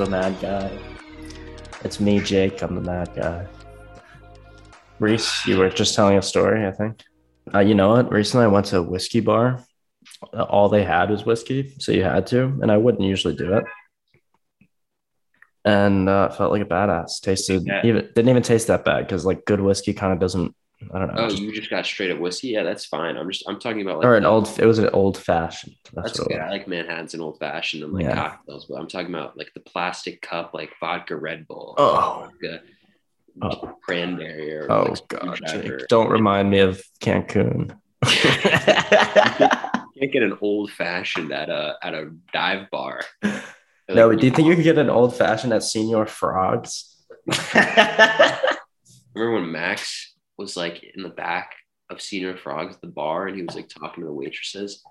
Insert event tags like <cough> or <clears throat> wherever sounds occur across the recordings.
A Mad Guy. It's me, Jake. I'm the mad guy. Reese, you were just telling a story, I think. Uh, you know what? Recently, I went to a whiskey bar. All they had was whiskey, so you had to, and I wouldn't usually do it. And uh, it felt like a badass. Tasted Yeah. even didn't even taste that bad because like good whiskey kind of doesn't. I don't know. Oh, you just got straight up whiskey? Yeah, that's fine. I'm just I'm talking about like or an old. It was an old fashioned. That's, That's good. I like Manhattan's and old fashioned and like Yeah. cocktails, but I'm talking about like the plastic cup, like vodka Red Bull. Oh. vodka Oh. cranberry or Oh like, god. Jake! Don't remind me of Cancun. <laughs> You can't get an old fashioned at a at a dive bar. <laughs> no, do you think you could get an old fashioned at Señor Frogs? <laughs> remember when Max was like in the back of Señor Frogs at the bar and he was like talking to the waitresses?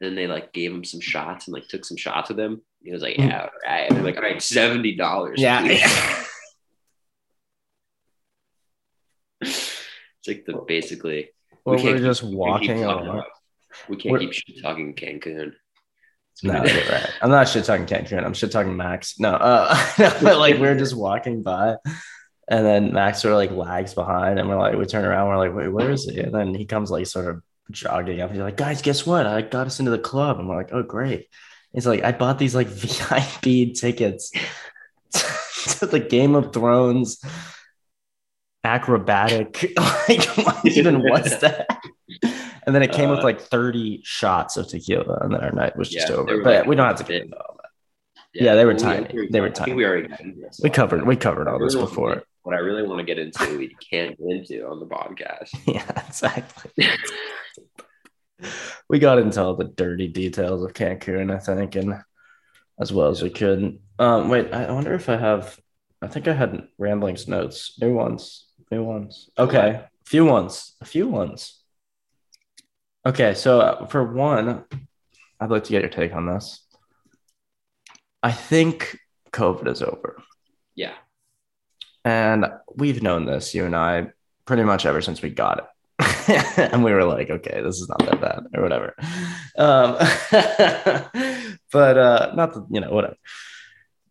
And then they like gave him some shots and like took some shots with him. He was like, Yeah, all right. And they're like, all right, seventy dollars. Yeah. <laughs> it's like the basically well, we can't we're just we can't keep walking talking We can't We're- keep shit talking Cancun. No, right. I'm not shit talking Cancun. I'm shit talking Max. No, uh, <laughs> but like we're just walking by, and then Max sort of like lags behind, and we're like, we turn around, we're like, wait, where is he? And then he comes like sort of jogging up. He's like, guys, guess what? I got us into the club, and we're like, oh great. He's like, I bought these like <laughs> VIP tickets <laughs> to the Game of Thrones acrobatic. <laughs> like, what even was that? And then it came with Uh, like 30 shots of tequila, and then our night was just Yeah, over. But like, we don't have to get into all that. Yeah, they were we- tiny. They were tiny. we already got into this. We covered we covered all this before. What I really want to get into, we can't get into on the podcast. <laughs> yeah, exactly. <laughs> we got into all the dirty details of Cancun, I think, and as well as we could. Um, wait, I wonder if I have. I think I had ramblings notes, new ones, new ones. Okay, a few ones, a few ones. Okay, so uh, for one, I'd like to get your take on this. I think COVID is over. Yeah. And we've known this, you and I, pretty much ever since we got it. <laughs> and we were like, okay, this is not that bad or whatever. Um, <laughs> but uh, not, the, you know, whatever.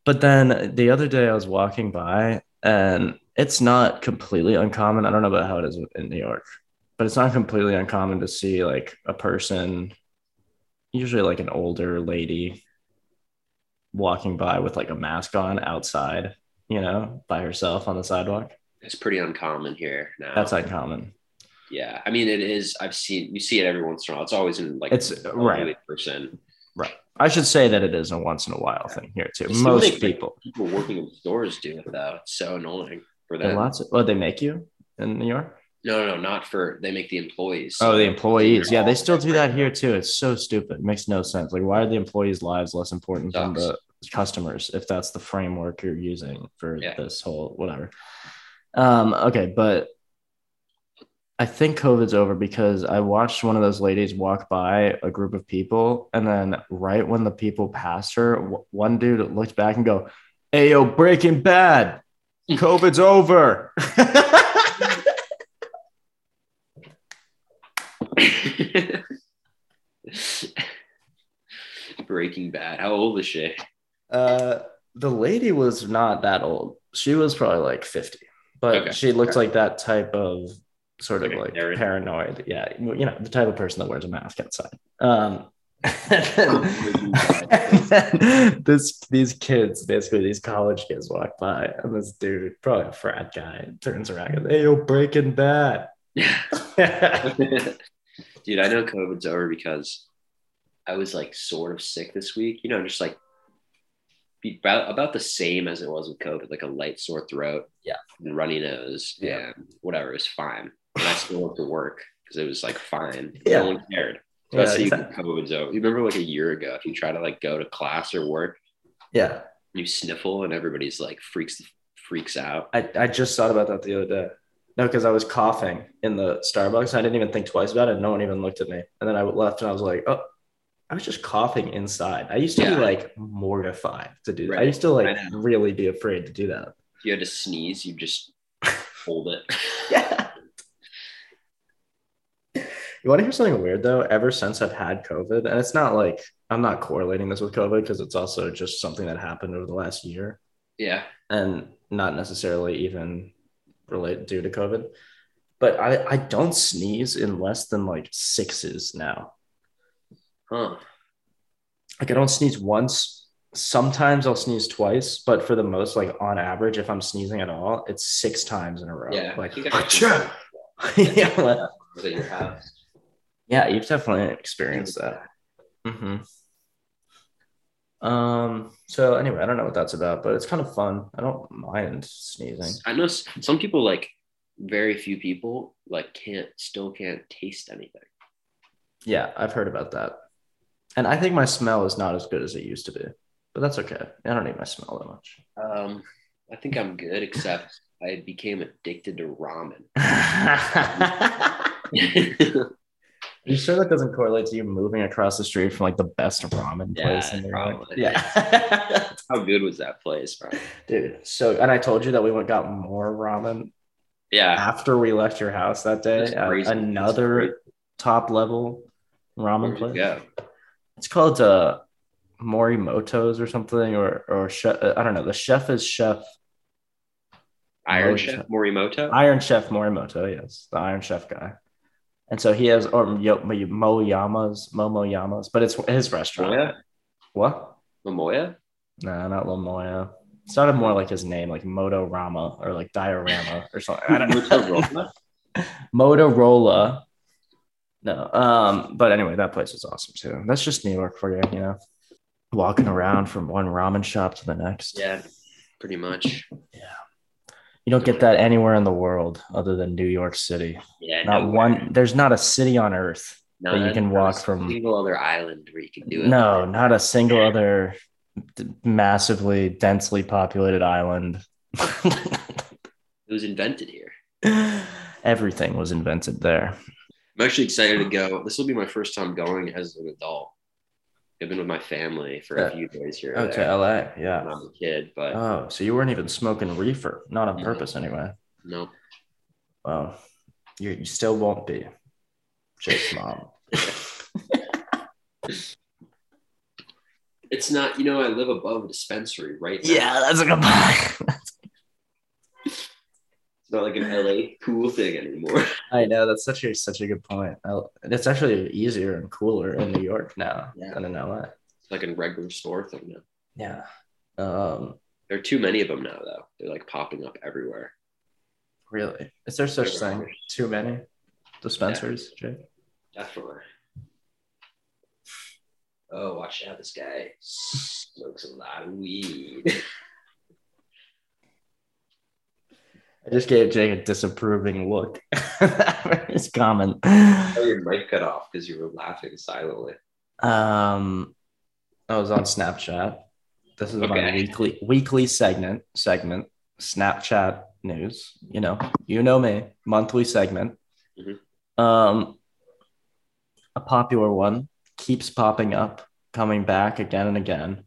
But then the other day I was walking by and it's not completely uncommon. I don't know about how it is in New York, but it's not completely uncommon to see like a person, usually like an older lady, walking by with like a mask on outside you know, by herself on the sidewalk. It's pretty uncommon here now. That's uncommon. yeah. I mean, it is. I've seen you see it every once in a while. It's always in like It's right. person. Right. I should say that it is a once in a while thing here too. I still Most like, people. People working in stores do it though. It's so annoying for them. lots of. Oh, they make you in New York. No, no, no, not for. They make the employees. Oh, the employees. Yeah, they still do that here too. It's so stupid. It makes no sense. Like, why are the employees' lives less important than the customers if that's the framework you're using for Yeah. this whole whatever? Um, okay, but I think COVID's over because I watched one of those ladies walk by a group of people, and then right when the people passed her, w- one dude looked back and go, "Hey, yo, Breaking Bad, <laughs> COVID's over." <laughs> <laughs> Breaking Bad. How old is she? Uh, the lady was not that old. She was probably like 50, but Okay. she looked like that type of sort of Okay, like paranoid. Yeah. You know, the type of person that wears a mask outside. Um, and then- and then this these kids, basically these college kids, walk by, and this dude, probably a frat guy, turns around and goes, "Hey, yo, Breaking Bad." <laughs> <laughs> Dude, I know COVID's over because I was like sort of sick this week. You know, just like be- about about the same as it was with COVID, like a light sore throat, Yeah. and runny nose, Yeah. and whatever. It was fine, and I still went to work because it was like fine. Yeah. No one cared. Yeah, how you exactly. COVID's over. You remember like a year ago, if you try to like go to class or work, yeah. you sniffle and everybody's like freaks freaks out. I, I just thought about that the other day. No, because I was coughing in the Starbucks. I didn't even think twice about it. No one even looked at me. And then I left and I was like, oh, I was just coughing inside. I used to Yeah. be like mortified to do that. I used to like really be afraid to do that. If you had to sneeze, you just <laughs> hold it. Yeah. You want to hear something weird though? Ever since I've had COVID, and it's not like I'm not correlating this with COVID because it's also just something that happened over the last year Yeah. and not necessarily even relate due to COVID. But I, I don't sneeze in less than like sixes now. Huh. Like I don't sneeze once. Sometimes I'll sneeze twice, but for the most, like on average, if I'm sneezing at all, it's six times in a row. Yeah. Like think <laughs> Achoo! <laughs> yeah, like- at your house. yeah, you've definitely experienced that. Mm-hmm. Um. So anyway, I don't know what that's about, but it's kind of fun. I don't mind sneezing. I know some people like very few people like can't still can't taste anything. Yeah, I've heard about that. And I think my smell is not as good as it used to be, but that's okay. I don't need my smell that much. Um, I think I'm good, except I became addicted to ramen. <laughs> <laughs> you sure that doesn't correlate to you moving across the street from like the best ramen Yeah, place in New York? probably. Yeah. <laughs> How good was that place, bro? Dude, so and I told you that we went got more ramen Yeah, after we left your house that day. That's at crazy. That's another top level ramen place. Yeah, It's called uh Morimoto's or something, or or chef. I don't know. The chef is Chef Iron Morimoto. Chef Morimoto. Iron Chef Morimoto. Yes, the Iron Chef guy. And so he has or Yo- Moyama's Momoyama's, but it's his restaurant. Momoya? What? Momoya? No, not Lamoya. It sounded more like his name, like Moto Rama or like Diorama or something. I don't <laughs> know. Motorola? <laughs> No. Um, but anyway, that place is awesome too. That's just New York for you, you know. Walking around from one ramen shop to the next. yeah, pretty much. Yeah. You don't get that anywhere in the world other than New York City. Yeah, Not no, one there's not a city on earth. no, that you can walk a from- single other island where you can do it. No, not a single other massively densely populated island. it was invented here. <laughs> Everything was invented there. I'm actually excited to go. This will be my first time going as an adult. I've been with my family for Yeah. a few days here. Oh, to LA. when Yeah. I was a kid, but Oh, so you weren't even smoking reefer, not on No. purpose anyway. no. Well, you, you still won't be. Jake's mom. <laughs> <laughs> It's not, you know, I live above a dispensary right now. yeah, that's a good point. <laughs> Not like an LA cool thing anymore. <laughs> I know that's such a such a good point. It's actually easier and cooler in New York now Yeah. than in LA. It's like a regular store thing now. Yeah. Um, There are too many of them now, though. They're like popping up everywhere. really, is there such thing? Too many dispensaries, Jake? Definitely. Oh, watch out. This guy smokes a lot of weed. <laughs> I just gave Jake a disapproving look. <laughs> His comment. oh, your mic cut off because you were laughing silently. Um, I was on Snapchat. This is my weekly weekly segment segment Snapchat news. You know, you know me. Monthly segment. Mhm. Um, a popular one keeps popping up, coming back again and again.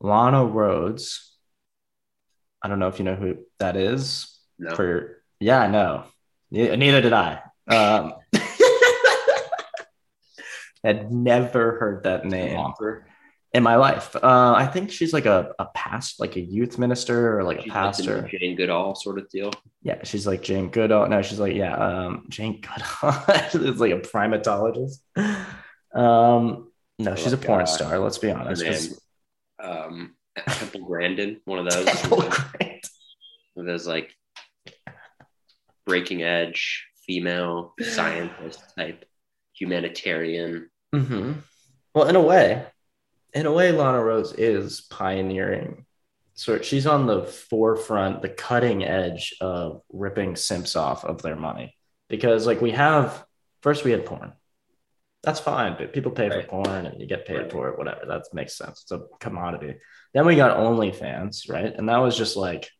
Lana Rhoades. I don't know if you know who that is. No. For yeah, I know. Neither did I. Um, <laughs> had never heard that name in my life. Uh, I think she's like a, a past, like a youth minister or like a She's like pastor. Jane Goodall sort of deal. Yeah, she's like Jane Goodall. No, she's like, yeah, um, Jane Goodall. <laughs> is like a primatologist. Um, no, she's a porn uh, star. Let's be honest. Then, um, Temple Grandin, one of those. Great. One of those like breaking edge female scientist type humanitarian. hmm Well, in a way, in a way, Lana Rose is pioneering. So she's on the forefront, the cutting edge of ripping simps off of their money. Because, like, we have first we had porn. That's fine, but people pay Right. for porn and you get paid Right. for it, whatever. That makes sense. It's a commodity. Then we got OnlyFans, right? And that was just like,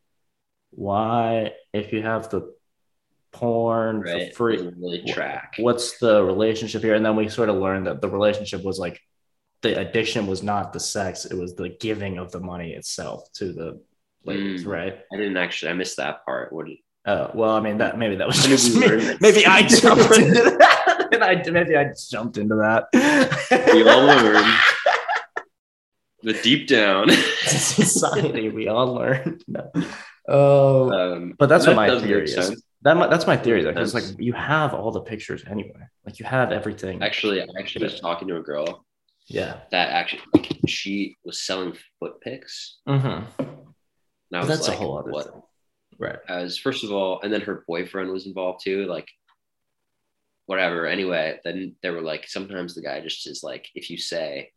why, if you have the porn Right. for free, really track. what's the relationship here and then we sort of learned that the relationship was like the addiction was not the sex it was the giving of the money itself to the ladies Mm. right I didn't actually I missed that part. What did oh well i mean that maybe that was just me. maybe i jumped into that <laughs> and i maybe i jumped into that we all learned The deep down, <laughs> society we all learn. No. Oh, um, but that's what that my theory is. That that's my theory though, because like you have all the pictures anyway. Like you have everything. Actually, I actually was talking to a girl Yeah. that actually like, she was selling foot pics. Mm-hmm. And I was That's like, a whole other what? thing. Right. As first of all, and then her boyfriend was involved too. Like, whatever. Anyway, then they were like, sometimes the guy just is like, if you say,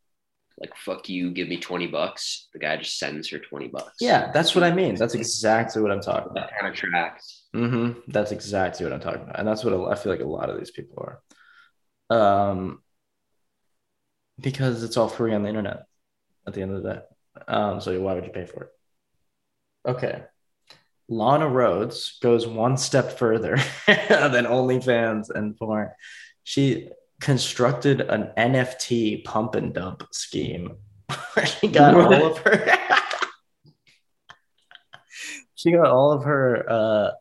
like, fuck you, give me 20 bucks, the guy just sends her 20 bucks. Yeah, that's what I mean. That's exactly what I'm talking about. That kind of tracks. Mm-hmm. That's exactly what I'm talking about, and that's what a- I feel like a lot of these people are. Um, because it's all free on the internet. At the end of the day, um, so why would you pay for it? Okay, Lana Rhoades goes one step further <laughs> than OnlyFans and porn. She constructed an NFT pump and dump scheme where <laughs> she got all of her. <laughs> she got all of her uh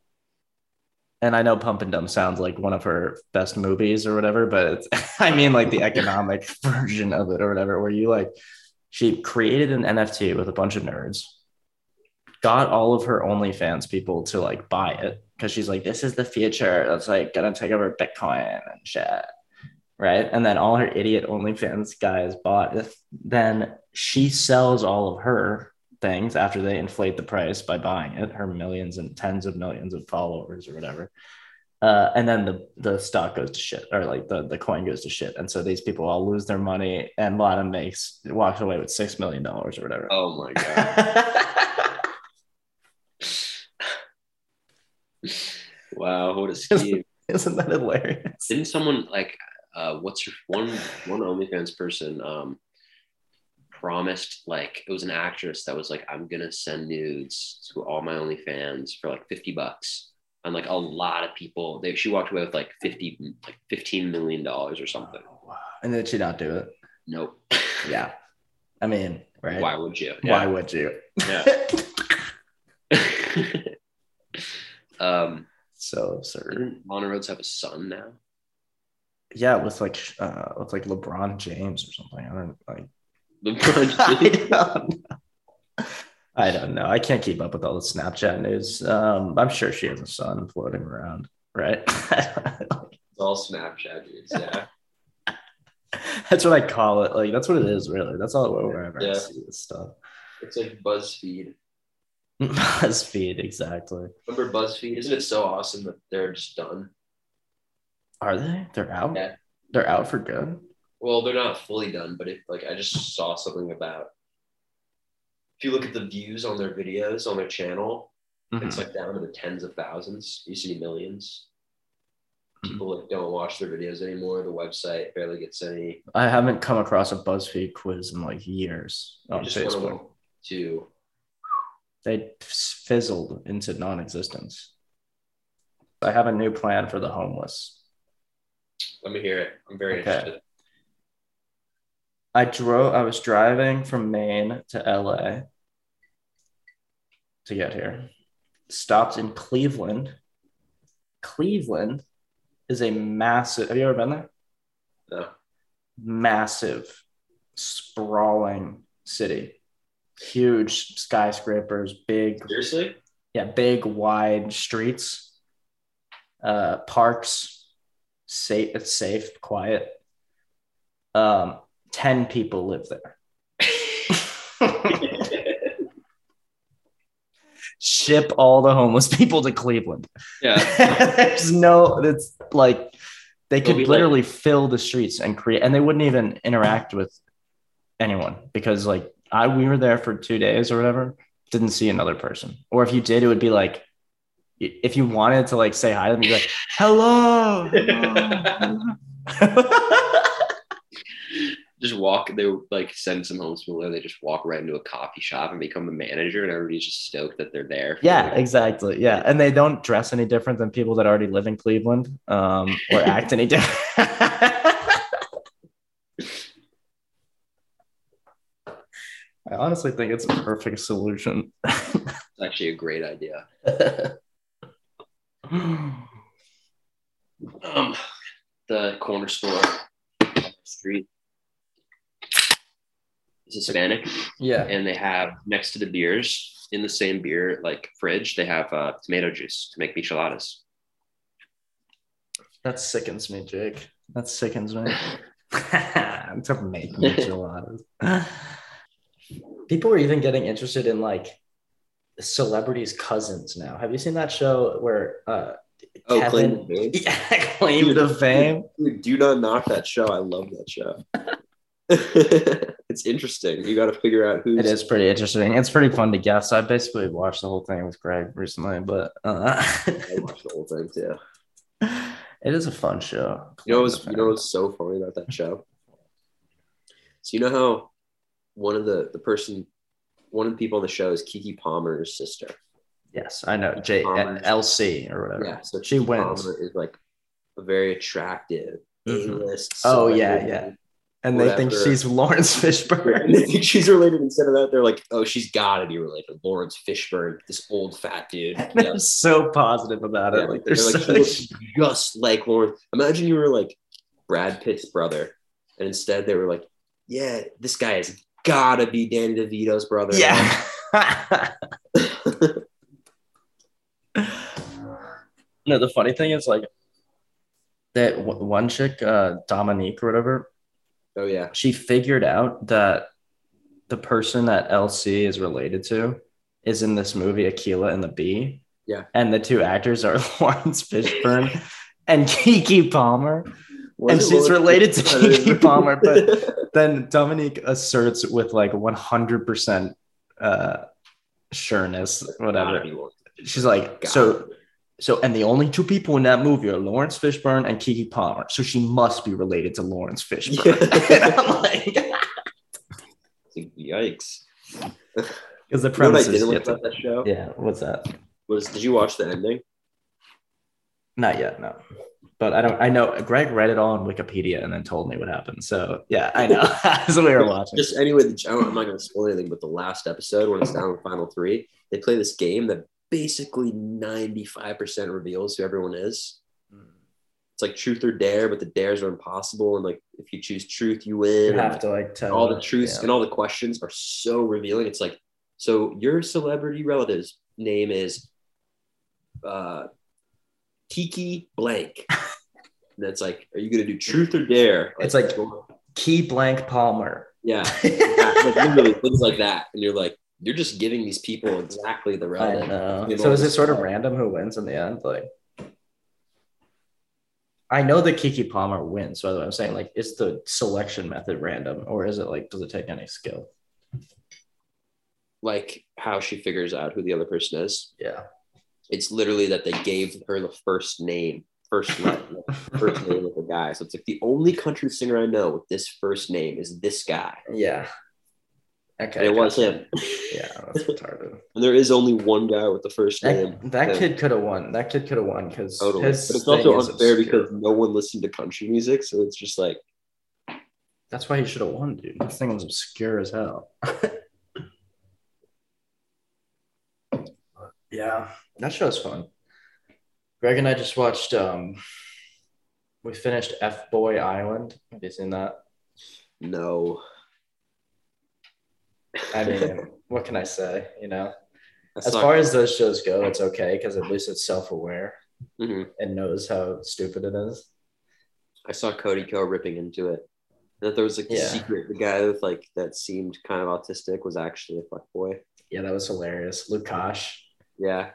and I know Pump and Dump sounds like one of her best movies or whatever, but it's <laughs> I mean like the <laughs> economic version of it or whatever, where you like she created an NFT with a bunch of nerds, got all of her OnlyFans people to like buy it because she's like, this is the future that's like gonna take over Bitcoin and shit. Right. And then all her idiot OnlyFans guys bought it. Then she sells all of her things after they inflate the price by buying it, her millions and tens of millions of followers or whatever. Uh, and then the the stock goes to shit, or like the, the coin goes to shit, and so these people all lose their money, and Lana makes walks away with six million dollars or whatever. Oh my God. <laughs> wow. What a scheme. Isn't that hilarious? Didn't someone like, uh, what's your one, one OnlyFans person, um, promised like it was an actress that was like i'm gonna send nudes to all my onlyfans for like 50 bucks and like a lot of people they she walked away with like 50 like 15 million dollars or something And did she not do it? nope <laughs> Yeah. I mean, right? why would you Why would you? yeah <laughs> um so absurd. Lana Rhoades have a son now Yeah, with like uh with like LeBron James or something. I don't like <laughs> I don't know. I don't know. I can't keep up with all the Snapchat news. Um, I'm sure she has a son floating around, right? <laughs> it's all snapchat dudes yeah <laughs> that's what I call it. Like that's what it is, really. That's all wherever I Yeah. see this stuff. it's like buzzfeed BuzzFeed, exactly. remember buzzfeed isn't it so awesome that they're just done Are they? They're out. Yeah. They're out for good. Well, they're not fully done, but if like I just saw something about if you look at the views on their videos on their channel, it's Mhm. like down to the tens of thousands. You see millions. Mhm. People like don't watch their videos anymore. The website barely gets any. I haven't come across a BuzzFeed quiz in like years I on Facebook. to They fizzled into non-existence. I have a new plan for the homeless. let me hear it. I'm very Okay. interested. I drove. I was driving from Maine to LA to get here. Stopped in Cleveland. Cleveland is a massive. Have you ever been there? No. Massive, sprawling city. Huge skyscrapers, big Seriously? yeah, big wide streets, uh, parks, safe. It's safe, quiet. Um, ten people live there. <laughs> Ship all the homeless people to Cleveland. yeah. <laughs> There's no. It's like they could literally fill the streets and create, and they wouldn't even interact with anyone because like I we were there for two days or whatever, didn't see another person, or if you did, it would be like if you wanted to like say hi to them, you'd be like, "Hello." hello." <laughs> just walk. They would like send some homeless people. They just walk right into a coffee shop and become a manager, and everybody's just stoked that they're there. yeah, like, exactly. Yeah, and they don't dress any different than people that already live in Cleveland, um, or <laughs> act any different. <laughs> I honestly think it's a perfect solution. It's actually a great idea. <laughs> Um, the corner store, street. Is Hispanic, Yeah. and they have next to the beers in the same beer like fridge, they have uh, tomato juice to make micheladas. That sickens me, Jake. That sickens me. <laughs> <laughs> to make micheladas. <sighs> People are even getting interested in like celebrities' cousins now. Have you seen that show where uh Oh, Kevin Claim to Fame? yeah, claim to fame? Dude, do not knock that show. I love that show. <laughs> <laughs> it's interesting. You got to figure out who. It is pretty interesting. It's pretty fun to guess. I basically watched the whole thing with Greg recently, but uh, <laughs> I watched the whole thing too. it is a fun show. You know what's you know what's so funny about that show? So you know how one of the the person, one of the people on the show is Keke Palmer's sister. Yes, I know. J Palmer's- LC or whatever. Yeah, so She Keke wins. Palmer is like a very attractive Mhm. A-list. Oh, yeah, yeah. And they think she's <laughs> Laurence Fishburne. and they think she's related. Instead of that, they're like, "Oh, she's got to be related Laurence Fishburne, this old fat dude." <laughs> Yeah. They're so positive about it. Yeah, like they're, they're like, so "He looks just like Laurence. Imagine you were like Brad Pitt's brother, and instead they were like, "Yeah, this guy has got to be Danny DeVito's brother." yeah. <laughs> no, the funny thing is like that one chick, uh, Dominique or whatever, oh yeah. she figured out that the person that LC is related to is in this movie Akeelah and the Bee. Yeah. And the two actors are <laughs> Laurence Fishburne <laughs> and Keke Palmer. And she's related to? Keke <laughs> Palmer, but- Then Dominique asserts with like 100% uh, sureness, whatever. She's like, so, so, and the only two people in that movie are Laurence Fishburne and Keke Palmer. So she must be related to Laurence Fishburne. Yeah. <laughs> And I'm like, <laughs> Yikes! because the You know what I premise didn't like about that show yeah. What's that? was did you watch the ending? Not yet, no. But I don't. I know Greg read it all on Wikipedia and then told me what happened. So yeah, I know. <laughs> As we were watching. Just anyway, the, I'm not going to spoil anything, but the last episode when it's down to the final three, they play this game that basically 95% reveals who everyone is. It's like truth or dare, but the dares are impossible, and like if you choose truth, you win. you have like, to like tell all the truths yeah. and all the questions are so revealing. It's like, so your celebrity relative's name is uh, Tiki Blank. <laughs> That's like, are you gonna do truth or dare? It's like- Key blank Palmer. yeah, <laughs> like literally things like that, and you're like, you're just giving these people exactly the know. So is it sort of random who wins in the end? Like, I know that Keke Palmer wins. So I'm saying, like, is the selection method random, or is it like, does it take any skill? Like how she figures out who the other person is. Yeah. It's literally that they gave her the first name, first <laughs> name, first name of the guy. So it's like the only country singer I know with this first name is this guy. Yeah. Okay. It was him. <laughs> Yeah, that's <laughs> retarded. And there is only one guy with the first name. That, that kid could have won. That kid could have won because Totally. But it's thing also is unfair because no one listened to country music. So it's just like, that's why he should have won, dude. This thing was obscure as hell. <laughs> yeah, that show's fun. Greg and I just watched. um We finished F Boy Island. Have you seen that? no. I mean, <laughs> what can I say? You know, That's as far as those shows go, it's okay because at least it's self-aware Mhm. and knows how stupid it is. I saw Cody Ko ripping into it. That there was like the Yeah. secret, the guy with like that seemed kind of autistic was actually a fuck boy. Yeah, that was hilarious. Lukasz. Yeah.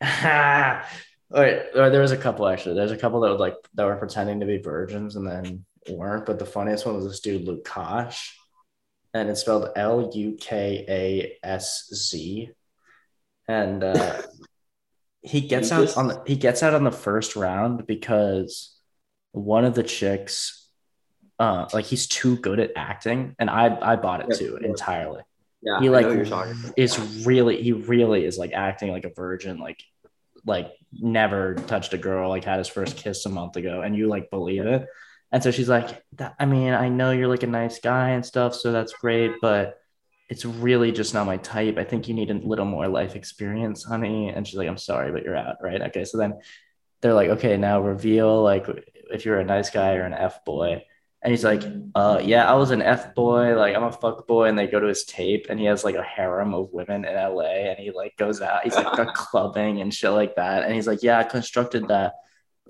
<laughs> All right, there was a couple actually. There's a couple that would like that were pretending to be virgins and then weren't. But the funniest one was this dude Lukasz, and it's spelled L U K A S Z, and uh, he <laughs> gets out Lucas? on the he gets out on the first round because one of the chicks, uh, like he's too good at acting, and I I bought it Yeah, too yeah. entirely Yeah. he like know what you're talking about. is really he really is like acting like a virgin like like never touched a girl like had his first kiss a month ago and you like believe it and so she's like "That- i mean i know you're like a nice guy and stuff so that's great but it's really just not my type i think you need a little more life experience honey and she's like i'm sorry but you're out right okay so then they're like okay now reveal like if you're a nice guy or an f boy And he's like, uh, yeah, I was an F boy, like I'm a fuck boy. And they go to his tape and he has like a harem of women in LA and he like goes out, he's like clubbing and shit like that. And he's like, yeah, I constructed that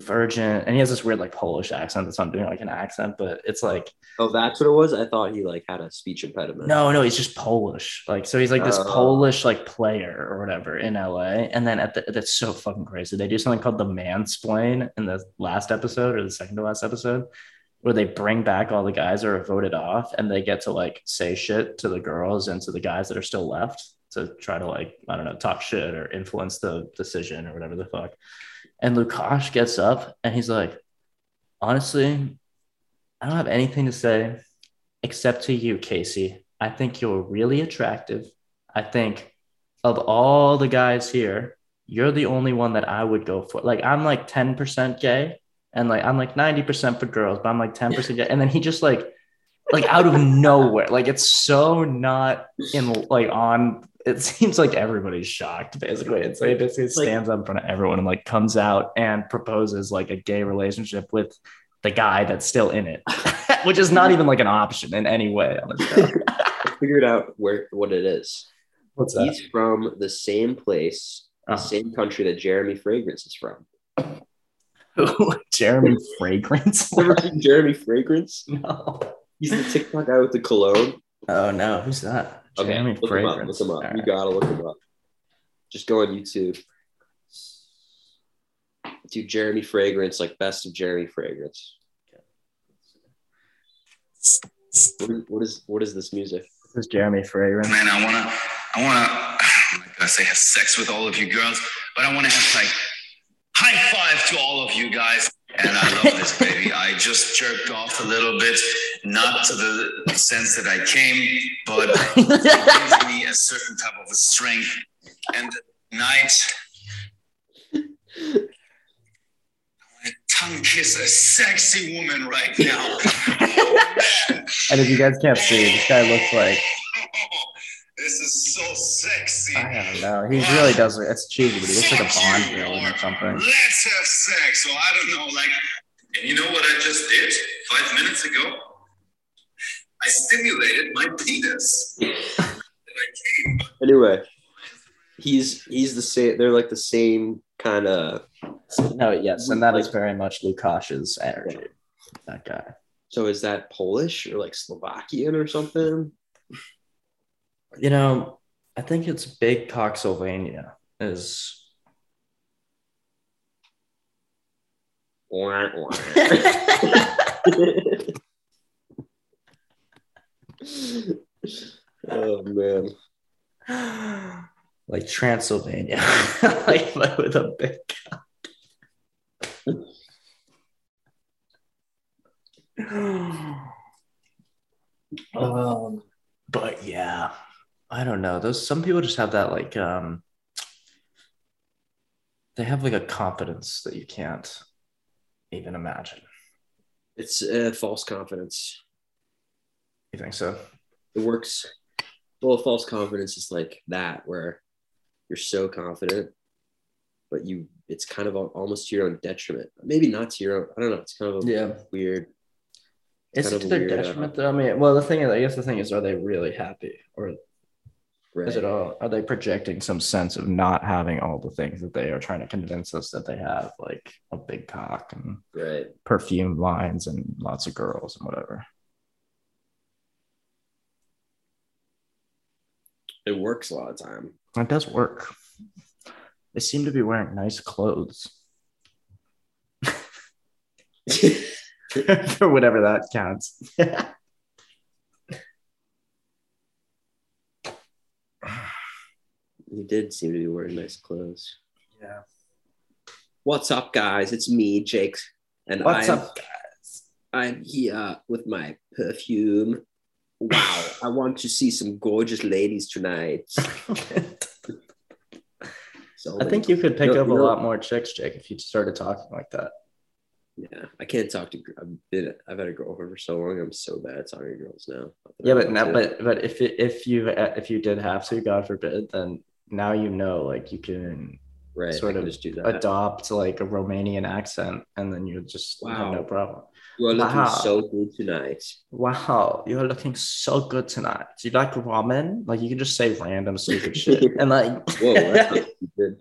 virgin. And he has this weird like Polish accent that's not doing like an accent, but it's like, Oh, that's what it was. I thought he like had a speech impediment. no, no, he's just Polish. Like, so he's like this Oh. Polish like player or whatever in LA. And then at the, that's so fucking crazy. They do something called the mansplain in the last episode or the second to last episode, where they bring back all the guys that are voted off and they get to like say shit to the girls and to the guys that are still left to try to like, I don't know, talk shit or influence the decision or whatever the fuck. And Lukasz gets up and he's like, honestly, I don't have anything to say except to you, Casey. I think you're really attractive. I think of all the guys here, you're the only one that I would go for. Like I'm like 10% gay and like I'm like 90% for girls, but I'm like 10% gay. And then he just like like out of nowhere, like it's so not in like on it seems like everybody's shocked basically. It's like it basically stands up in front of everyone and like comes out and proposes like a gay relationship with the guy that's still in it, <laughs> which is not even like an option in any way on the show. <laughs> Figured out where what it is. What's that? He's from the same place, the Oh. same country that Jeremy Fragrance is from. <laughs> Jeremy Fragrance? Ever seen Jeremy Fragrance? no. He's the TikTok guy with the cologne. Oh no, who's that? Okay, Jeremy look them up. Look them up. All You right. gotta look them up. Just go on YouTube. Do Jeremy Fragrance, like best of Jeremy Fragrance. What is, what is what is this music? This is Jeremy Fragrance. Man, I wanna, I wanna, I'm not gonna say have sex with all of you girls, but I wanna have like high five to all of you guys. And I love this baby. I just jerked off a little bit, not to the sense that I came, but <laughs> it gives me a certain type of a strength. And night, I tongue kiss a sexy woman right now. <laughs> And if you guys can't see, this guy looks like <laughs> this is so sexy. I don't know. He really does. It's cheesy, but he looks like a Bond villain or something. Let's have sex. So I don't know, like, and you know what I just did five minutes ago? I stimulated my penis. And I came. Anyway, he's he's the same. They're like the same kind of. No, yes, and that is very much Lukasz's energy. That guy. So is that Polish or like Slovakian or something? You know, I think it's Big Coxylvania is. <laughs> <laughs> <laughs> Wah, wah. oh man. like Transylvania, <laughs> like with a big cock. <sighs> um, but yeah, I don't know. Those some people just have that like um, they have like a confidence that you can't even imagine. It's uh, false confidence. You think so? It works. Well, false confidence is like that, where you're so confident, but you it's kind of almost to your own detriment. Maybe not to your own. I don't know. It's kind of a Yeah. weird. Is kind it to their detriment though? I mean, well, the thing is, I guess the thing is, are they really happy, or Right. is it all? Are they projecting some sense of not having all the things that they are trying to convince us that they have, like a big cock and right. perfume lines and lots of girls and whatever? It works a lot of time. It does work. They seem to be wearing nice clothes, <laughs> <laughs> for whatever that counts. <laughs> He did seem to be wearing nice clothes. yeah. What's up, guys? It's me, Jake, and What's I'm, up, I'm here with my perfume. Wow, I want to see some gorgeous ladies tonight. <laughs> So I think you could pick know- up a lot more chicks, Jake, if you started talking like that. Yeah, I can't talk to. I've been. I've had a girlfriend for so long. I'm so bad at talking to girls now. Yeah, but now, but but if it, if you if you did have to, God forbid, then now you know, like you can right, sort of just do that. adopt like a Romanian accent, and then you just Wow. have no problem. You are looking Wow. so good tonight. Wow, you're looking so good tonight. Do you like ramen? Like you can just say random stupid shit. And like <laughs> Whoa, that's <laughs> good.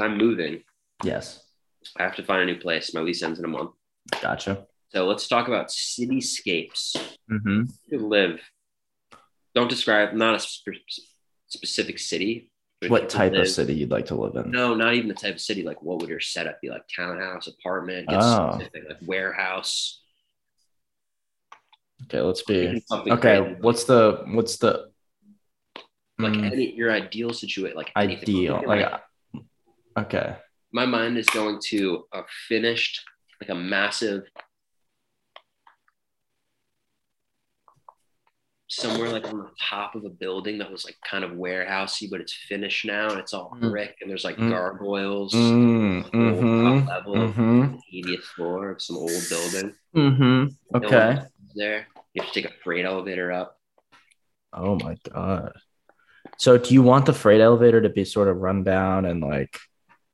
I'm moving. Yes. I have to find a new place. My lease ends in a month. Gotcha. So let's talk about cityscapes. Mm-hmm. You live. Don't describe not a spe- specific city. But if you What type of city you'd like to live in? No, not even the type of city. Like, what would your setup be? Like townhouse, apartment, get Oh. specific, like warehouse. Okay, let's be okay. crazy. What's the what's the like Mm, any your ideal situation, like ideal? Thinking, Like okay. my mind is going to a finished, like a massive, somewhere like on the top of a building that was like kind of warehousey, but it's finished now and it's all Mm. brick and there's like Mm. gargoyles. Mm, Top mm-hmm. level, Mm-hmm. 80th floor of some old building. Mm-hmm. Okay. is There, you have to take a freight elevator up. Oh my god. So do you want the freight elevator to be sort of run down and like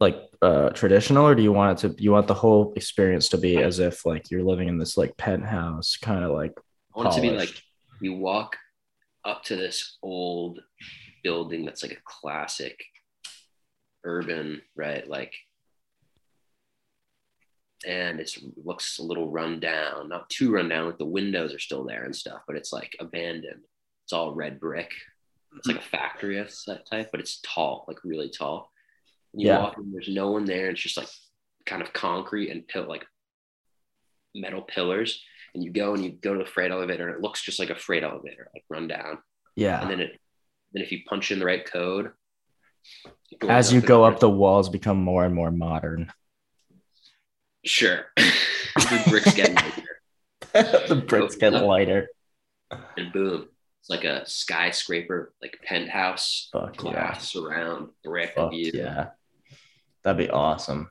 like uh traditional or do you want it to you want the whole experience to be as if like you're living in this like penthouse kind of like I want it to be like. You walk up to this old building that's like a classic urban, right? Like, and it looks a little run down, not too run down. Like the windows are still there and stuff, but it's like abandoned. It's all red brick. It's like a factory of that type, but it's tall, like really tall. And you Yeah. walk in, there's no one there. It's just like kind of concrete and pill like metal pillars and you go and you go to the freight elevator and it looks just like a freight elevator like run down yeah. and then it then if you punch in the right code As you go up the walls become more and more modern. sure <laughs> the bricks get <laughs> bigger the bricks get lighter. and boom it's like a skyscraper like penthouse Fuck yeah. glass around brick Fuck view yeah. That'd be awesome.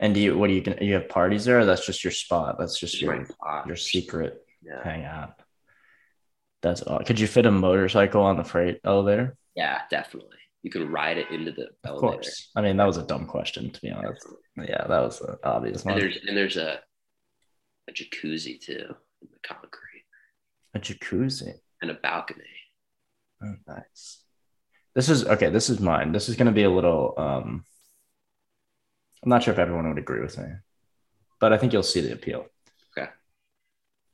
And do you what do you can you have parties there or that's just your spot? That's just your your secret yeah. hangout. That's all. Could you fit a motorcycle on the freight elevator? yeah definitely you can ride it into the Of elevator course. I mean, that was a dumb question to be honest. Yeah, that was an obvious and one. there's and there's a a jacuzzi too in the concrete A jacuzzi. and a balcony Oh, nice. This is okay. This is mine. This is going to be a little. um I'm not sure if everyone would agree with me, but I think you'll see the appeal. Okay.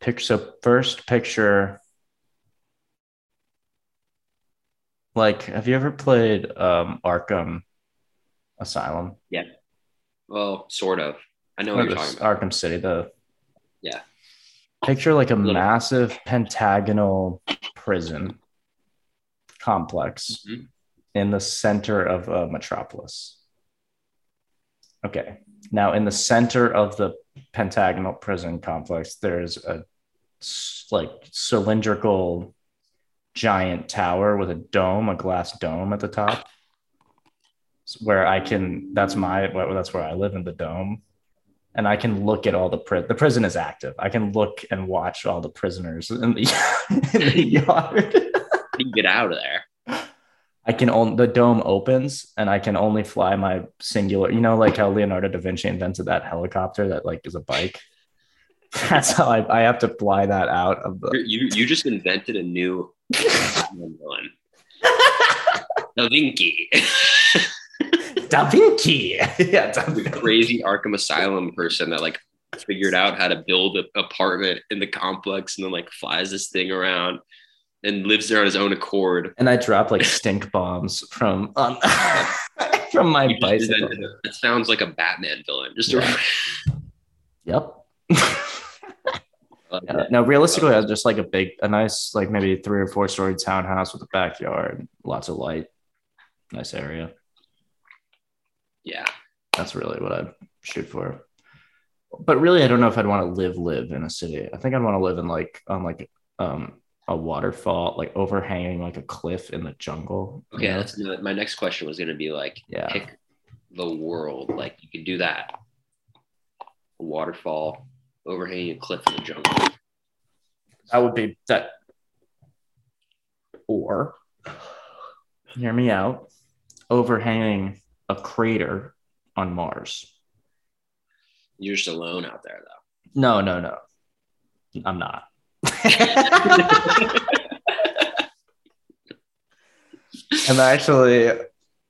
Picture. So first, picture. Like, have you ever played um Arkham Asylum? Yeah. Well sort of i know what you're talking about Arkham City. The Yeah. Picture like a Little- massive pentagonal prison complex Mhm. in the center of a Metropolis. Okay. Now, in the center of the pentagonal prison complex, there's a like cylindrical giant tower with a dome, a glass dome at the top, where I can. That's my. That's where I live in the dome, and I can look at all the pri- the prison is active. I can look and watch all the prisoners in the, <laughs> in the yard. You get out of there? I can only the dome opens and I can only fly my singular. You know, like how Leonardo da Vinci invented that helicopter that like is a bike. <laughs> That's how I, I have to fly that out of the. You you just invented a new. <laughs> Da Vinci, <laughs> Da Vinci. yeah, Da the Vinci. crazy Arkham Asylum person that like figured out how to build an apartment in the complex and then like flies this thing around and lives there on his own accord. And I drop like stink bombs from um, <laughs> from my You bicycle. It sounds like a Batman villain. Just Yeah. a, <laughs> Yep. <laughs> Yeah, no, realistically, I was just like a big, a nice, like maybe three or four story townhouse with a backyard, lots of light, nice area. yeah. That's really what I'd shoot for. But really, I don't know if I'd want to live live in a city. I think I'd want to live in like on like um a waterfall, like overhanging like a cliff in the jungle. you Okay, know? that's my next question was gonna be like yeah. pick the world. Like you could do that. A waterfall, overhanging a cliff in the jungle. That would be that. Or, hear me out, overhanging a crater on Mars. You're just alone out there though. No, no, no. I'm not. <laughs> I'm actually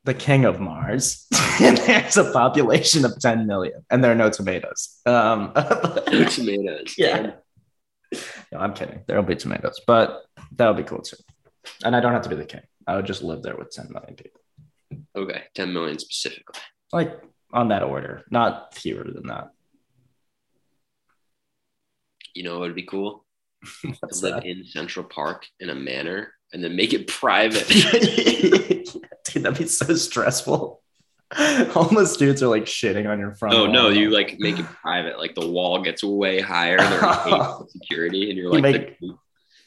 the king of Mars. <laughs> and there's a population of 10 million, and there are no tomatoes. Um, <laughs> No tomatoes. yeah. No, I'm kidding. There'll be tomatoes, but that would be cool too. And I don't have to be the king. I would just live there with 10 million people. Okay. 10 million specifically. Like on that order, not fewer than that. You know what would be cool? <laughs> What's live that? in Central Park in a manor and then make it <laughs> private. <laughs> Dude, that'd be so stressful. Homeless dudes are like shitting on your front. oh no, you like make it private. Like the wall gets way higher. They're security, and you're You like make- the,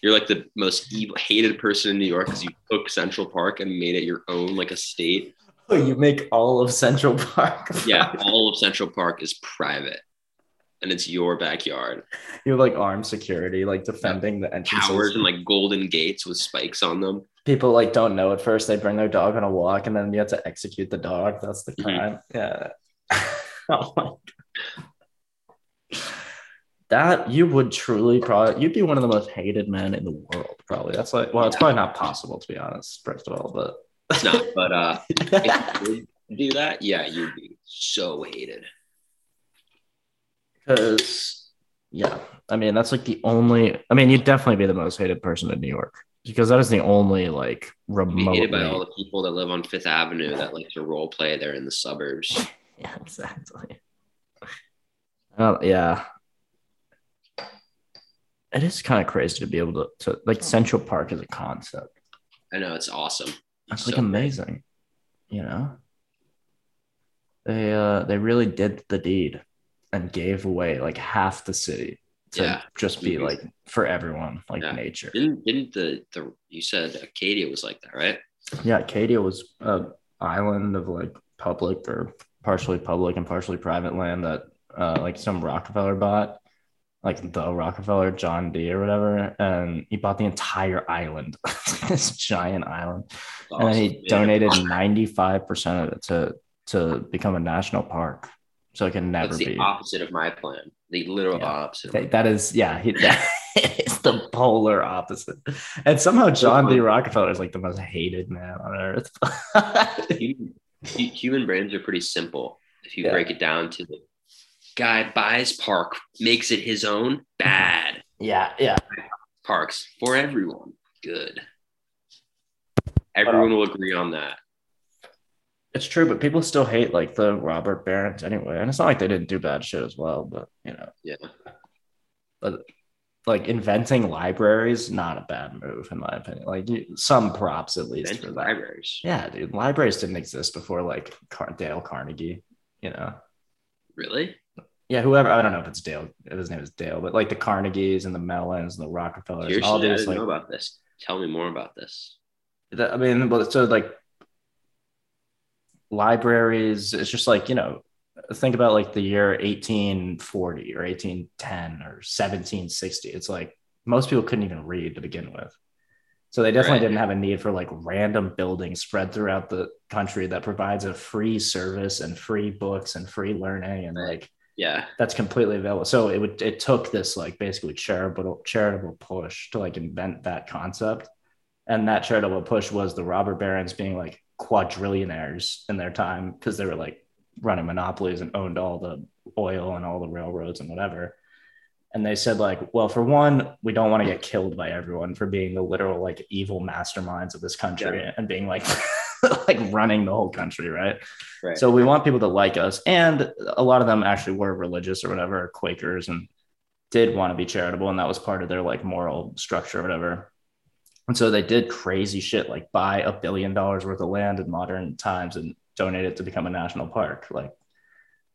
you're like the most evil, hated person in New York because you took Central Park and made it your own, like a state. Oh, you make all of Central Park. Yeah, all of Central Park is private, and it's your backyard. you have like armed security, like defending the entrances. Towers and like golden gates with spikes on them. People like don't know at first. They bring their dog on a walk, and then you have to execute the dog. That's the Mhm. crime. Yeah. <laughs> oh my God. That you would truly probably you'd be one of the most hated men in the world. Probably that's like well, it's Yeah. probably not possible to be honest. First of all, but It's not, but uh, if <laughs> you did do that, yeah, you'd be so hated. Because yeah i mean that's like the only i mean you'd definitely be the most hated person in new york because that is the only like You'd hated by all the people that live on Fifth Avenue that like to role play there in the suburbs. <laughs> yeah exactly. Well, yeah. It is kind of crazy to be able to, to like central park as a concept. I know it's awesome. that's So like amazing you know? They uh they really did the deed and gave away like half the city to Yeah. just be like for everyone like Yeah. nature Didn't didn't the the you said Acadia was like that, right? Yeah, Acadia was a island of like public or partially public and partially private land that uh, like some Rockefeller bought, like the Rockefeller John D or whatever, and he bought the entire island, <laughs> this giant island, and then he donated ninety five percent of it to to become a national park, so it can never That's the be. opposite of my plan. The literal Yeah. opposite. Of That- that is, yeah, he, that <laughs> is the polar opposite. And somehow John D. Rockefeller is like the most hated man on earth. <laughs> human, human brains are pretty simple if you Yeah. break it down to the guy buys park, makes it his own, <laughs> bad. yeah, yeah. Parks for everyone, good. Um, everyone will agree on that. It's true, but people still hate like the robber barons anyway. And it's not like they didn't do bad shit as well, but you know, Yeah. but like inventing libraries, not a bad move in my opinion. Like you, some props at least for that. libraries. Yeah, dude, libraries didn't exist before like Car- Dale Carnegie. You know, Really? yeah, whoever I don't know if it's Dale, if his name is Dale, but like the Carnegies and the Mellons and the Rockefellers, and all Seriously, I didn't like know about this. Tell me more about this. that- I mean, but so like libraries, it's just like, you know, think about like the year 1840 or 1810 or 1760. It's like most people couldn't even read to begin with. So they definitely Right. didn't have a need for like random buildings spread throughout the country that provides a free service and free books and free learning and like Yeah. that's completely available. So it would it took this like basically charitable charitable push to like invent that concept. And that charitable push was the robber barons being like quadrillionaires in their time because they were like running monopolies and owned all the oil and all the railroads and whatever. And they said like, well, for one, we don't want to get killed by everyone for being the literal like evil masterminds of this country and being like <laughs> like running the whole country, right? Right. So we want people to like us. And a lot of them actually were religious or whatever, Quakers, and did want to be charitable. And that was part of their like moral structure or whatever. And so they did crazy shit like buy a billion dollars worth of land in modern times and donate it to become a national park, like,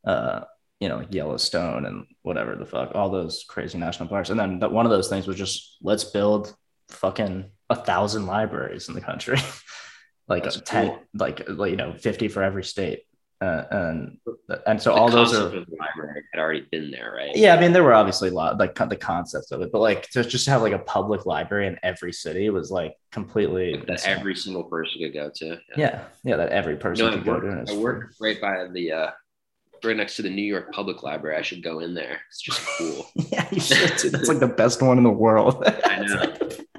uh, you know, Yellowstone and whatever the fuck, all those crazy national parks. And then that one of those things was just let's build fucking a thousand libraries in the country, <laughs> like That's 10, cool. like, like, you know, 50 for every state. Uh, and, and so The all those are, library had already been there, right? yeah, I mean, there were obviously a lot like the concepts of it, but like to just have like a public library in every city was like completely that insane. every single person could go to. yeah, yeah, that every person You know, I could go work, to. and it's I work right by the uh, right next to the New York Public Library. I should go in there. It's just cool. <laughs> yeah, you should. Too. That's like the best one in the world. <laughs> I know. <laughs>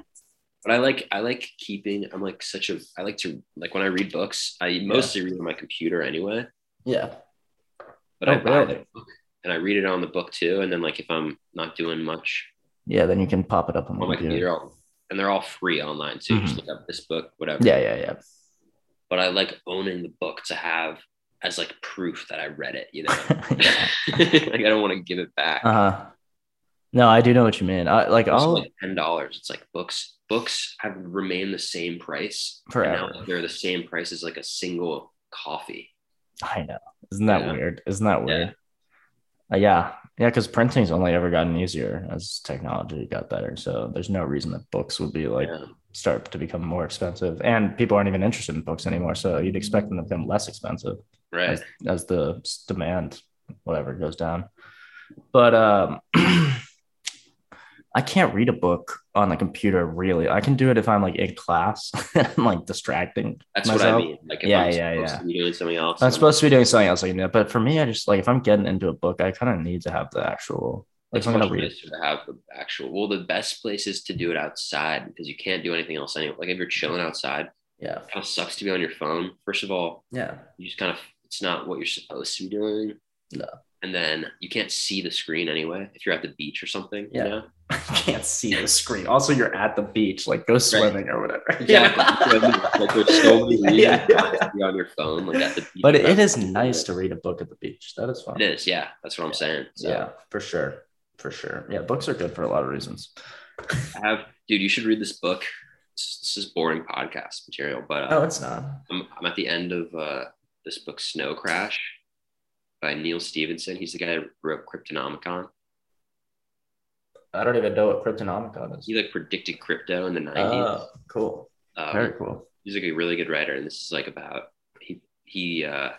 But I like I like keeping. I'm like such a. I like to like when I read books. I mostly read on my computer anyway. yeah. But Oh, I buy really? the book and I read it on the book too. And then like if I'm not doing much Yeah. Then you can pop it up on on my computer. and they're all free online too. Just Mhm. look up this book, whatever. Yeah, yeah, yeah. But I like owning the book to have as like proof that I read it. You <laughs> know, <laughs> like I don't want to give it back. Uh huh. No, I do know what you mean. I like I'll like ten dollars. It's like books. Books have remained the same price forever. now they're the same price as like a single coffee. I know. Isn't that Yeah. weird? Isn't that Yeah. weird? Uh, yeah. Yeah, because printing's only ever gotten easier as technology got better. So there's no reason that books would be like Yeah. start to become more expensive. And people aren't even interested in books anymore. So you'd expect them to become less expensive Right. as, as the demand, whatever, goes down. But um <clears throat> I can't read a book on the computer really. I can do it if I'm like in class and <laughs> I'm like distracting. That's what I mean. Like if Yeah, I'm yeah, supposed yeah. to be doing something else. I'm I'm- supposed to be doing something else like but for me, I just like if I'm getting into a book, I kind of need to have the actual. Like it's I'm gonna read. to have the actual. Well, the best place is to do it outside because you can't do anything else anyway. Like if you're chilling outside, Yeah, it kind of sucks to be on your phone. First of all, yeah, you just kind of it's not what you're supposed to be doing. No. And then you can't see the screen anyway if you're at the beach or something. Yeah. <laughs> You know? Can't see the screen. Also, you're at the beach, like go swimming or whatever. Exactly. <laughs> like there's so many reasons Yeah, yeah, on your phone, like at the beach. But it, it is nice to read a book at the beach. That is fun. It is, yeah. That's what I'm saying. So Yeah, for sure, for sure. Yeah, books are good for a lot of reasons. I have, dude. You should read this book. This, this is boring podcast material, but uh, Oh, it's not. I'm, I'm at the end of uh, this book, Snow Crash, by Neal Stephenson. He's the guy that wrote Cryptonomicon. I don't even know what Cryptonomicon is. He like predicted crypto in the 90s. Oh, cool. Um, Very cool. he's like a really good writer, and this is like about he he uh,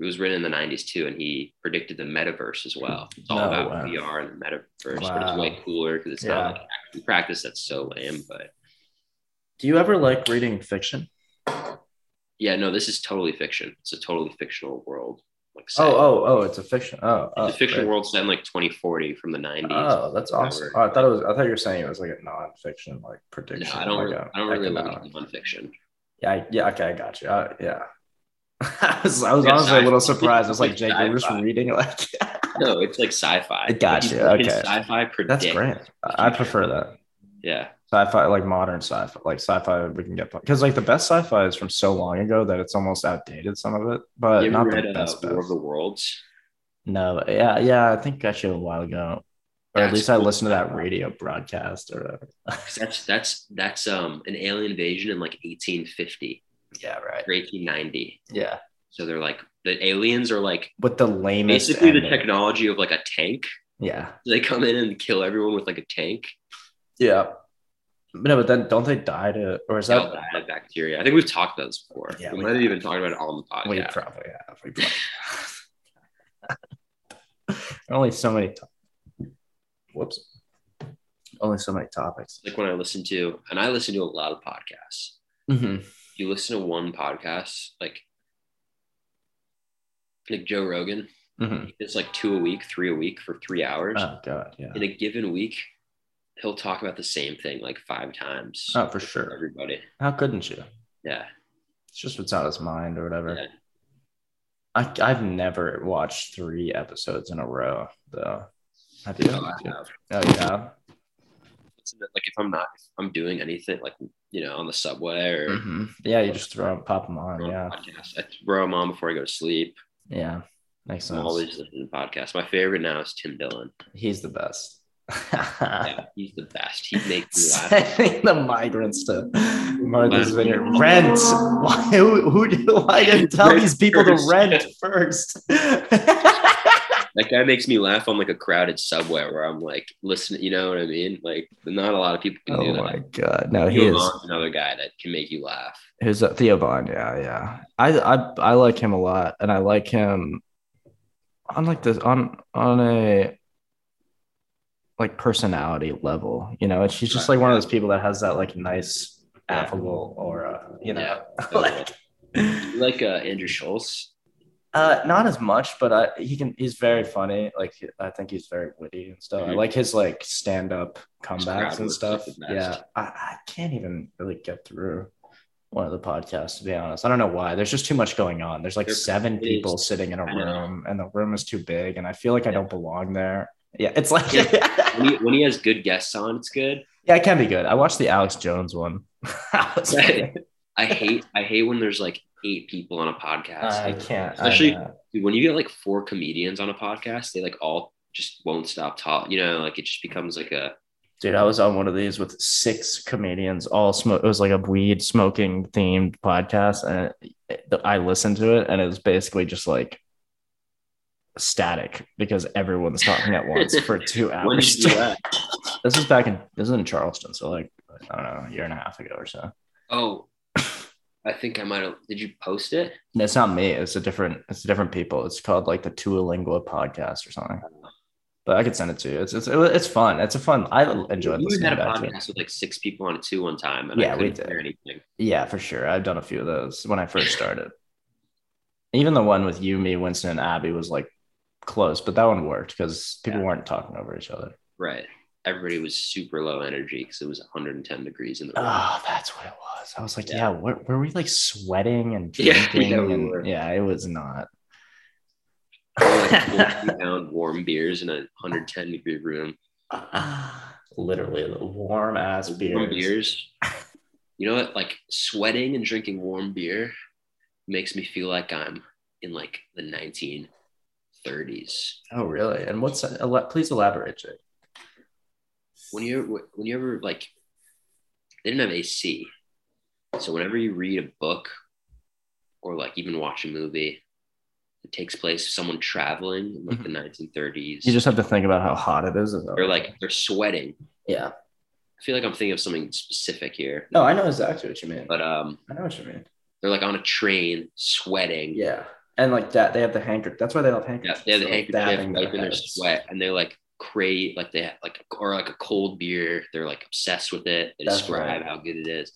it was written in the 90s too, and he predicted the metaverse as well. It's all No about way. VR and the metaverse, but it's way cooler because it's Yeah. not like in practice that's so lame, but Do you ever like reading fiction? yeah, no, this is totally fiction. It's a totally fictional world. Like Oh, set- oh, oh! It's a fiction. Oh, oh it's a fictional great. world set in like 2040 from the 90s. Oh, that's awesome. Oh, I thought it was. I thought you were saying it was like a non-fiction, like no, prediction. I don't. like really, a I don't really at nonfiction. Yeah, I- yeah. Okay, I got you. Uh, yeah. <laughs> I was, I was Yeah, honestly a little surprised. I was like, Jake, you're just reading like. <laughs> No, it's like sci-fi. I got you, okay. Sci-fi predict. That's great. I prefer that. Yeah, Sci-fi, like modern sci-fi, like sci-fi, we can get because like the best sci-fi is from so long ago that it's almost outdated. Some of it, but you not read the uh, best. War of the Worlds? No, yeah, yeah. I think I should a while ago, or at That's least I listened to that radio broadcast or whatever. <laughs> That's that's that's um an alien invasion in like 1850 yeah, right. or 1890. Yeah, So they're like the aliens are like with the lamest. basically the technology of like a tank. Yeah, They come in and kill everyone with like a tank. yeah. No, but then don't they die to, or is that all die of bacteria. I think we've talked about this before. Yeah, we we might have have. even talked about it on the podcast. We probably have. We probably have. <laughs> Only so many. To- Whoops. Only so many topics. Like when I listen to, and I listen to a lot of podcasts. Mm-hmm. You listen to one podcast, like like Joe Rogan. Mm-hmm. It's like two a week, three a week for three hours. Oh god, yeah. In a given week, he'll talk about the same thing like five times. Oh, for sure. everybody. How couldn't you? Yeah. It's just what's on his mind or whatever. Yeah. I, I've never watched three episodes in a row, though. Have you? Oh, I have. Oh, yeah. Like if I'm not, if I'm doing anything, like you know, on the subway or Mhm. Yeah, you just throw 'em- pop them on. Yeah. I throw them on before I go to sleep. Yeah. Makes I'm always listening to podcasts. My favorite now is Tim Dillon. He's the best. Yeah, <laughs> he's the best. He makes me laugh. Sending the migrants to Martha's Vineyard. Rent. Why? Who? who do, why didn't <laughs> tell Rent these people to rent first? <laughs> That guy makes me laugh on like a crowded subway where I'm like listening. You know what I mean? Like not a lot of people can do oh that. oh my god! No, he is. Another guy that can make you laugh. Who's that? Uh, Theo Von? Yeah, yeah. I, I I like him a lot, and I like him on like this on on a like personality level. You know, and she's just like one of those people that has that like nice affable aura. You know, Yeah. <laughs> like like uh, Andrew Schulz? Uh, not as much, but uh, he can. He's very funny. Like I think he's very witty and stuff. I Mhm. like his like stand up comebacks and stuff. is the best. Yeah, I, I can't even really get through one of the podcasts to be honest. I don't know why. There's just too much going on. There's like There seven is. people sitting in a room, and the room is too big, and I feel like I don't belong there. Yeah, it's like <laughs> When he, when he has good guests on, it's good. yeah, it can be good. I watched the Alex Jones one. <laughs> That was <laughs> funny. I hate I hate when there's like eight people on a podcast. I can't. Especially- I dude, when you get like four comedians on a podcast, they like all just won't stop talking. You know, like it just becomes like a Dude, I was on one of these with six comedians, all smoke. It was like a weed smoking themed podcast, and it, I listened to it, and it was basically just like static because everyone's talking at once for <laughs> two hours. did you do that? <laughs> this is back in this is in Charleston, so like I don't know, a year and a half ago or so. Oh, <laughs> I think I might have. Did you post it? That's not me. It's a different. It's a different people. It's called like the Tualingua podcast or something. Oh. But I could send it to you. It's it's it's fun. It's a fun. I enjoyed You had a back to it. podcast with like six people on it too one time, and Yeah, I we did. anything. Yeah, for sure. I've done a few of those when I first started. Even the one with you, me, Winston, and Abby was like close, but that one worked because people Yeah. weren't talking over each other. Right. Everybody was super low energy because it was 110 degrees in the room. Oh, that's what it was. I was like, Yeah. yeah, were, were we like sweating and <laughs> drinking? yeah, and, yeah, it was not. like <laughs> 40 warm beers in a 110 degree room. <sighs> Literally, the warm ass beers. Warm beers. <laughs> You know what? Like sweating and drinking warm beer makes me feel like I'm in like the 1930s. Oh, really? And what's please elaborate, Jake? When you when you ever like they didn't have AC, so whenever you read a book or like even watch a movie, it takes place someone traveling in like the 1930s. You just have to think about how hot it is. they're like they're sweating. yeah. I feel like I'm thinking of something specific here, No, I know exactly what you mean. but um, I know what you mean. they're like on a train sweating. Yeah. And like that, they have the handkerchief. That's why they have Yeah, they have the like, handkerchief dabbing their wiping their heads. sweat, and they're like crave like they have like or like a cold beer. They're like obsessed with it. They That's describe right. how good it is.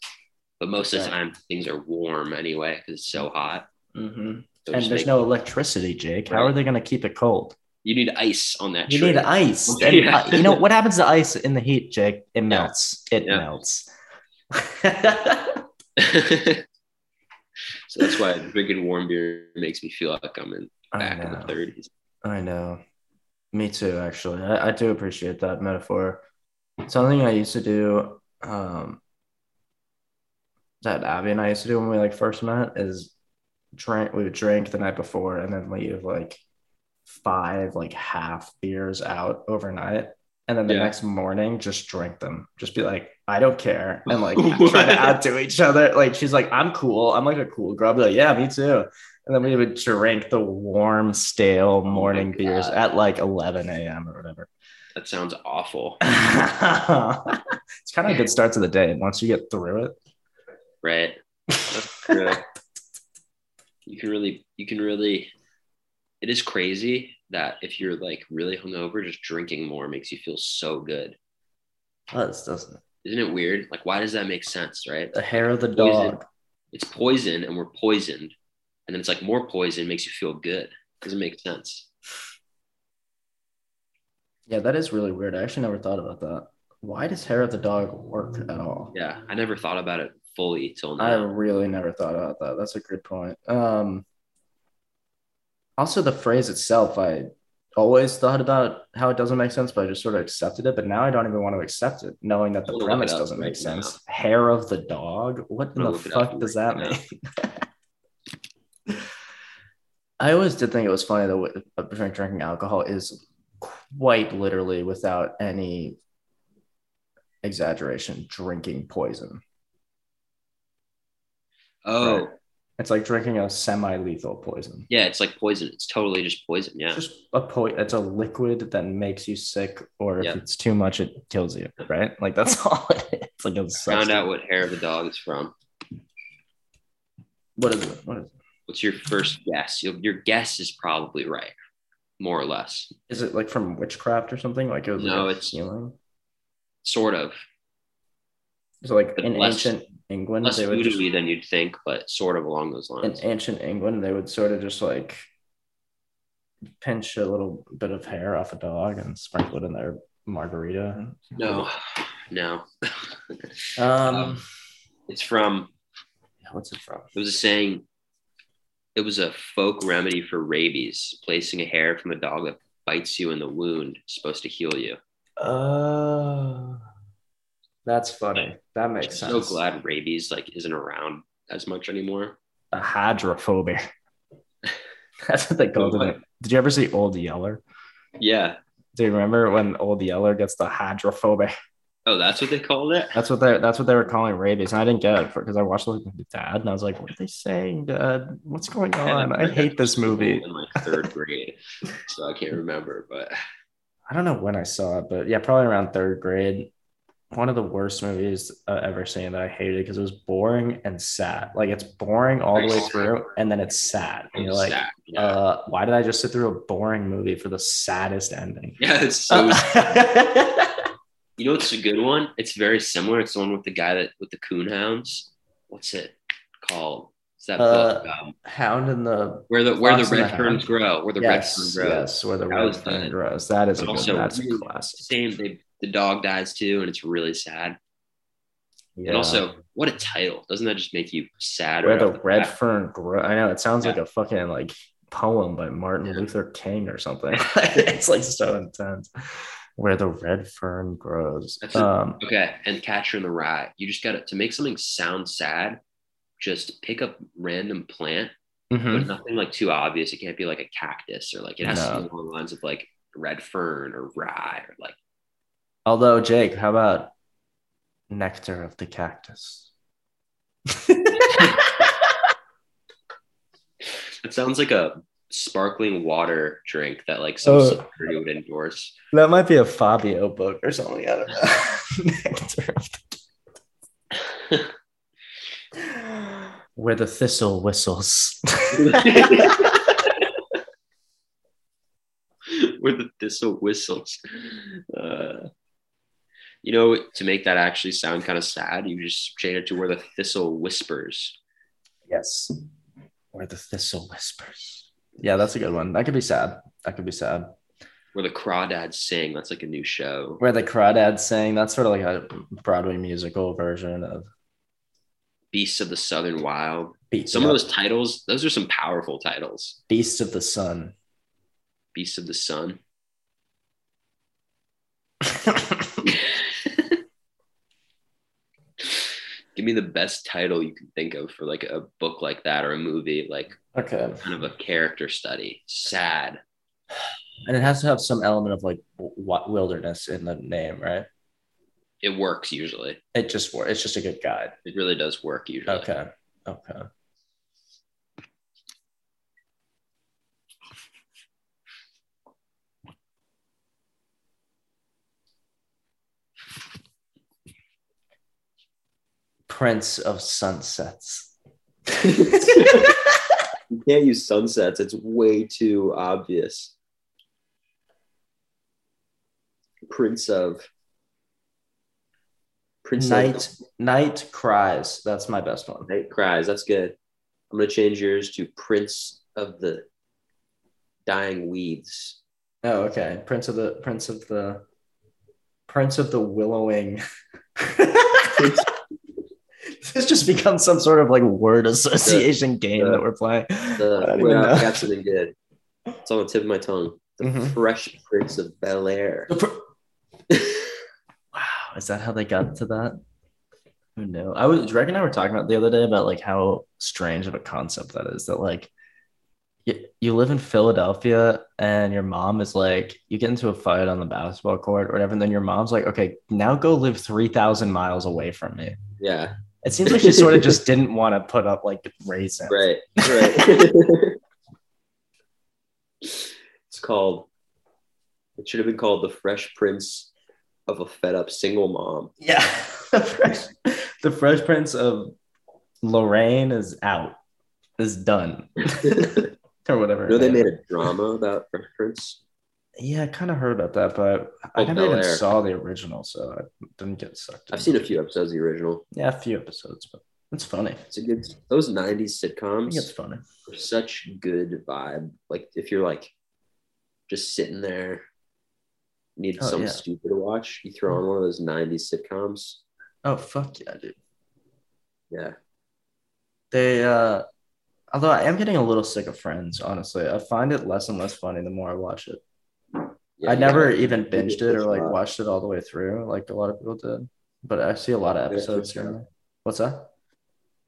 But most of the Right. time, things are warm anyway because it's so hot. Mhm. So And there's no electricity, Jake. How are they going to keep it cold? you need ice on that. You need ice. Yeah. Uh, you know <laughs> what happens to ice in the heat, Jake? It melts. It Yeah. melts. <laughs> <laughs> so that's why drinking warm beer makes me feel like I'm in back in the 30s. I know. Me too, actually. I, I do appreciate that metaphor. Something I used to do, um, that Abby and I used to do when we like first met is drink. We would drink the night before and then leave like five like half beers out overnight, and then the Yeah. next morning just drink them. Just be like, I don't care, and like <laughs> try to outdo each other. Like she's like, I'm cool. I'm like a cool girl. I'll be like, yeah, me too. And then we would drink the warm, stale oh morning beers God. at like 11 a.m. or whatever. That sounds awful, <laughs> it's kind of a good start to the day. Once you get through it, right? You can really, you can really. It is crazy that if you're like really hungover, just drinking more makes you feel so good. does doesn't it? Isn't it weird? Like, why does that make sense, right? The hair of the Poison. dog. It's poison, and we're poisoned, and then it's like more poison makes you feel good. Doesn't make sense. Yeah, that is really weird. I actually never thought about that. Why does hair of the dog work at all? Yeah, I never thought about it fully till now. I really never thought about that. That's a good point. Um, also, the phrase itself, I always thought about how it doesn't make sense, but I just sort of accepted it. But now I don't even want to accept it, knowing that the I'm premise doesn't make sense. Hair of the dog? What in gonna the look it up fuck does that mean? <laughs> I always did think it was funny that uh, drink- drinking alcohol is quite literally, without any exaggeration, drinking poison. Oh, Right. It's like drinking a semi-lethal poison. yeah, it's like poison. It's totally just poison. Yeah. It's just a po- It's a liquid that makes you sick, or if it's too much, it kills you. Right? Like that's <laughs> all it is. It's like a Found substance. out what hair of the dog is from. What is it? What is it? What's your first guess? Your, your guess is probably right, more or less. Is it like from witchcraft or something? Like it was No, like it's- healing. Sort of. So like but in less- ancient England, Less they would just, voodoo than you'd think, but sort of along those lines. in ancient England they would sort of just like pinch a little bit of hair off a dog and sprinkle it in their margarita. No, no. Um, it's from what's it from? It was a saying. It was a folk remedy for rabies. Placing a hair from a dog that bites you in the wound is supposed to heal you. Oh, that's funny. That makes I'm sense. so glad rabies like isn't around as much anymore. A hydrophobia. <laughs> That's what they called it. Did you ever see Old Yeller? Yeah. Do you remember when Old Yeller gets the hydrophobia? Oh, that's what they called it. That's what they that's what they were calling rabies. And I didn't get it because I watched it with my dad and I was like, what are they saying, Dad? What's going on? I hate this movie. in like third grade, so I can't remember. But <laughs> I don't know when I saw it, but yeah, probably around third grade. One of the worst movies uh, ever seen that I hated because it was boring and sad. Like it's boring all the way through, and then it's sad. And you're like, Sad, yeah. uh, why did I just sit through a boring movie for the saddest ending? yeah, it's so. <laughs> you know, it's a good one. It's very similar. It's the one with the guy that with the coon hounds. What's it called? Is that Uh, book um, Hound in the where the where the Fox and the red ferns grow. Where the yes, red fern grows. yes, where the That red fern grows. That is a good. also, That's a classic. Same. They the dog dies too, and it's really sad. Yeah. And also, what a title! Doesn't that just make you sad? where the off red bat? fern grows. I know it sounds like a fucking like poem by Martin Yeah. Luther King or something. <laughs> <laughs> it's like so intense. Where the red fern grows. That's a- Um, Okay, and Catcher in the Rye. You just got to to make something sound sad. Just pick up random plant, mhm. but nothing like too obvious. It can't be like a cactus or like it has to be along the lines of like red fern or rye or like Although Jake, how about nectar of the cactus? <laughs> it sounds like a sparkling water drink that like some Oh. celebrity would endorse. That might be a Fabio book or something. I don't know. <laughs> nectar of the <laughs> Where the thistle whistles. Where the thistle whistles. Uh, you know, to make that actually sound kind of sad, you just change it to where the thistle whispers. yes. Where the thistle whispers. Yeah, that's a good one. That could be sad. That could be sad. Where the crawdads sing. That's like a new show. Where the crawdads sing. That's sort of like a Broadway musical version of Beasts of the Southern Wild. Beast. Some of those titles, those are some powerful titles. Beasts of the Sun. Beasts of the Sun. <laughs> Give me the best title you can think of for like a book like that or a movie, like okay. kind of a character study. Sad. And it has to have some element of like wilderness in the name, right? It works usually. It just wor- it's just a good guide. It really does work usually. Okay. Okay. Prince of Sunsets. <laughs> You can't use sunsets. It's way too obvious. Prince of Prince Night of Night Cries. That's my best one. Night Cries. That's good. I'm gonna change yours to Prince of the Dying Weeds. Oh, okay. Prince of the Prince of the Prince of the Willowing. <laughs> this just become some sort of like word association game the- that we're playing. The I don't wait, even I know. got something good. It's on the tip of my tongue. The Mhm. Fresh Prince of Bel Air. <laughs> Wow, is that how they got to that? Who knew? I was Greg and I were talking about the other day about like how strange of a concept that is. That like you, you live in Philadelphia and your mom is like, you get into a fight on the basketball court or whatever, and then your mom's like, okay, now go live three thousand miles away from me. Yeah, It seems like she sort of <laughs> just didn't want to put up like raisins. right, right. <laughs> it's called. It should have been called the Fresh Prince of a Fed Up Single Mom. Yeah. <laughs> the, fresh, the Fresh Prince of Lorraine is out, is done, or whatever. You know they made a drama about Fresh Prince. Yeah, I kind of heard about that, but I Oh, never even Bel-Air. saw the original, so I didn't get sucked. I've seen a few episodes of the original. Yeah, a few episodes, but it's funny. It's a good. Those '90s I think it's sitcoms funny. are such good vibe. Like if you're like just sitting there, need Oh, something yeah. stupid to watch. You throw on one of those '90s sitcoms. Oh fuck yeah, dude. Yeah, They uh although I am getting a little sick of friends, honestly. I find it less and less funny the more I watch it. Yeah I never yeah. even binged it or like watched it all the way through, like a lot of people did. But I see a lot of episodes here. What's that?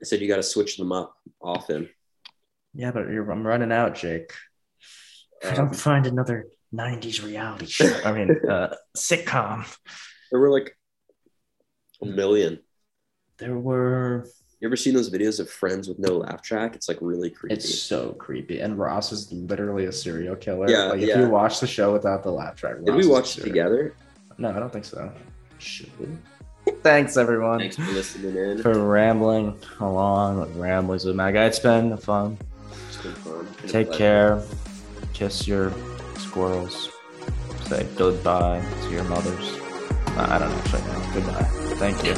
I said you got to switch them up often. Yeah, but you're, I'm running out, Jake. I Um, don't find another 90s reality <laughs> show, I mean, uh, sitcom. There were like a million. There were. You ever seen those videos of friends with no laugh track? It's like really creepy. It's so creepy. And Ross is literally a serial killer. Yeah, like if yeah. you watch the show without the laugh track, Did we watch it together? No, I don't think so. Should we? <laughs> Thanks, everyone, Thanks for listening in. for rambling along with ramblings with Matt. It's been fun. It's been fun. Been a Take pleasure. care. Kiss your squirrels. Say goodbye to your mothers. I don't actually know. Goodbye. Thank you.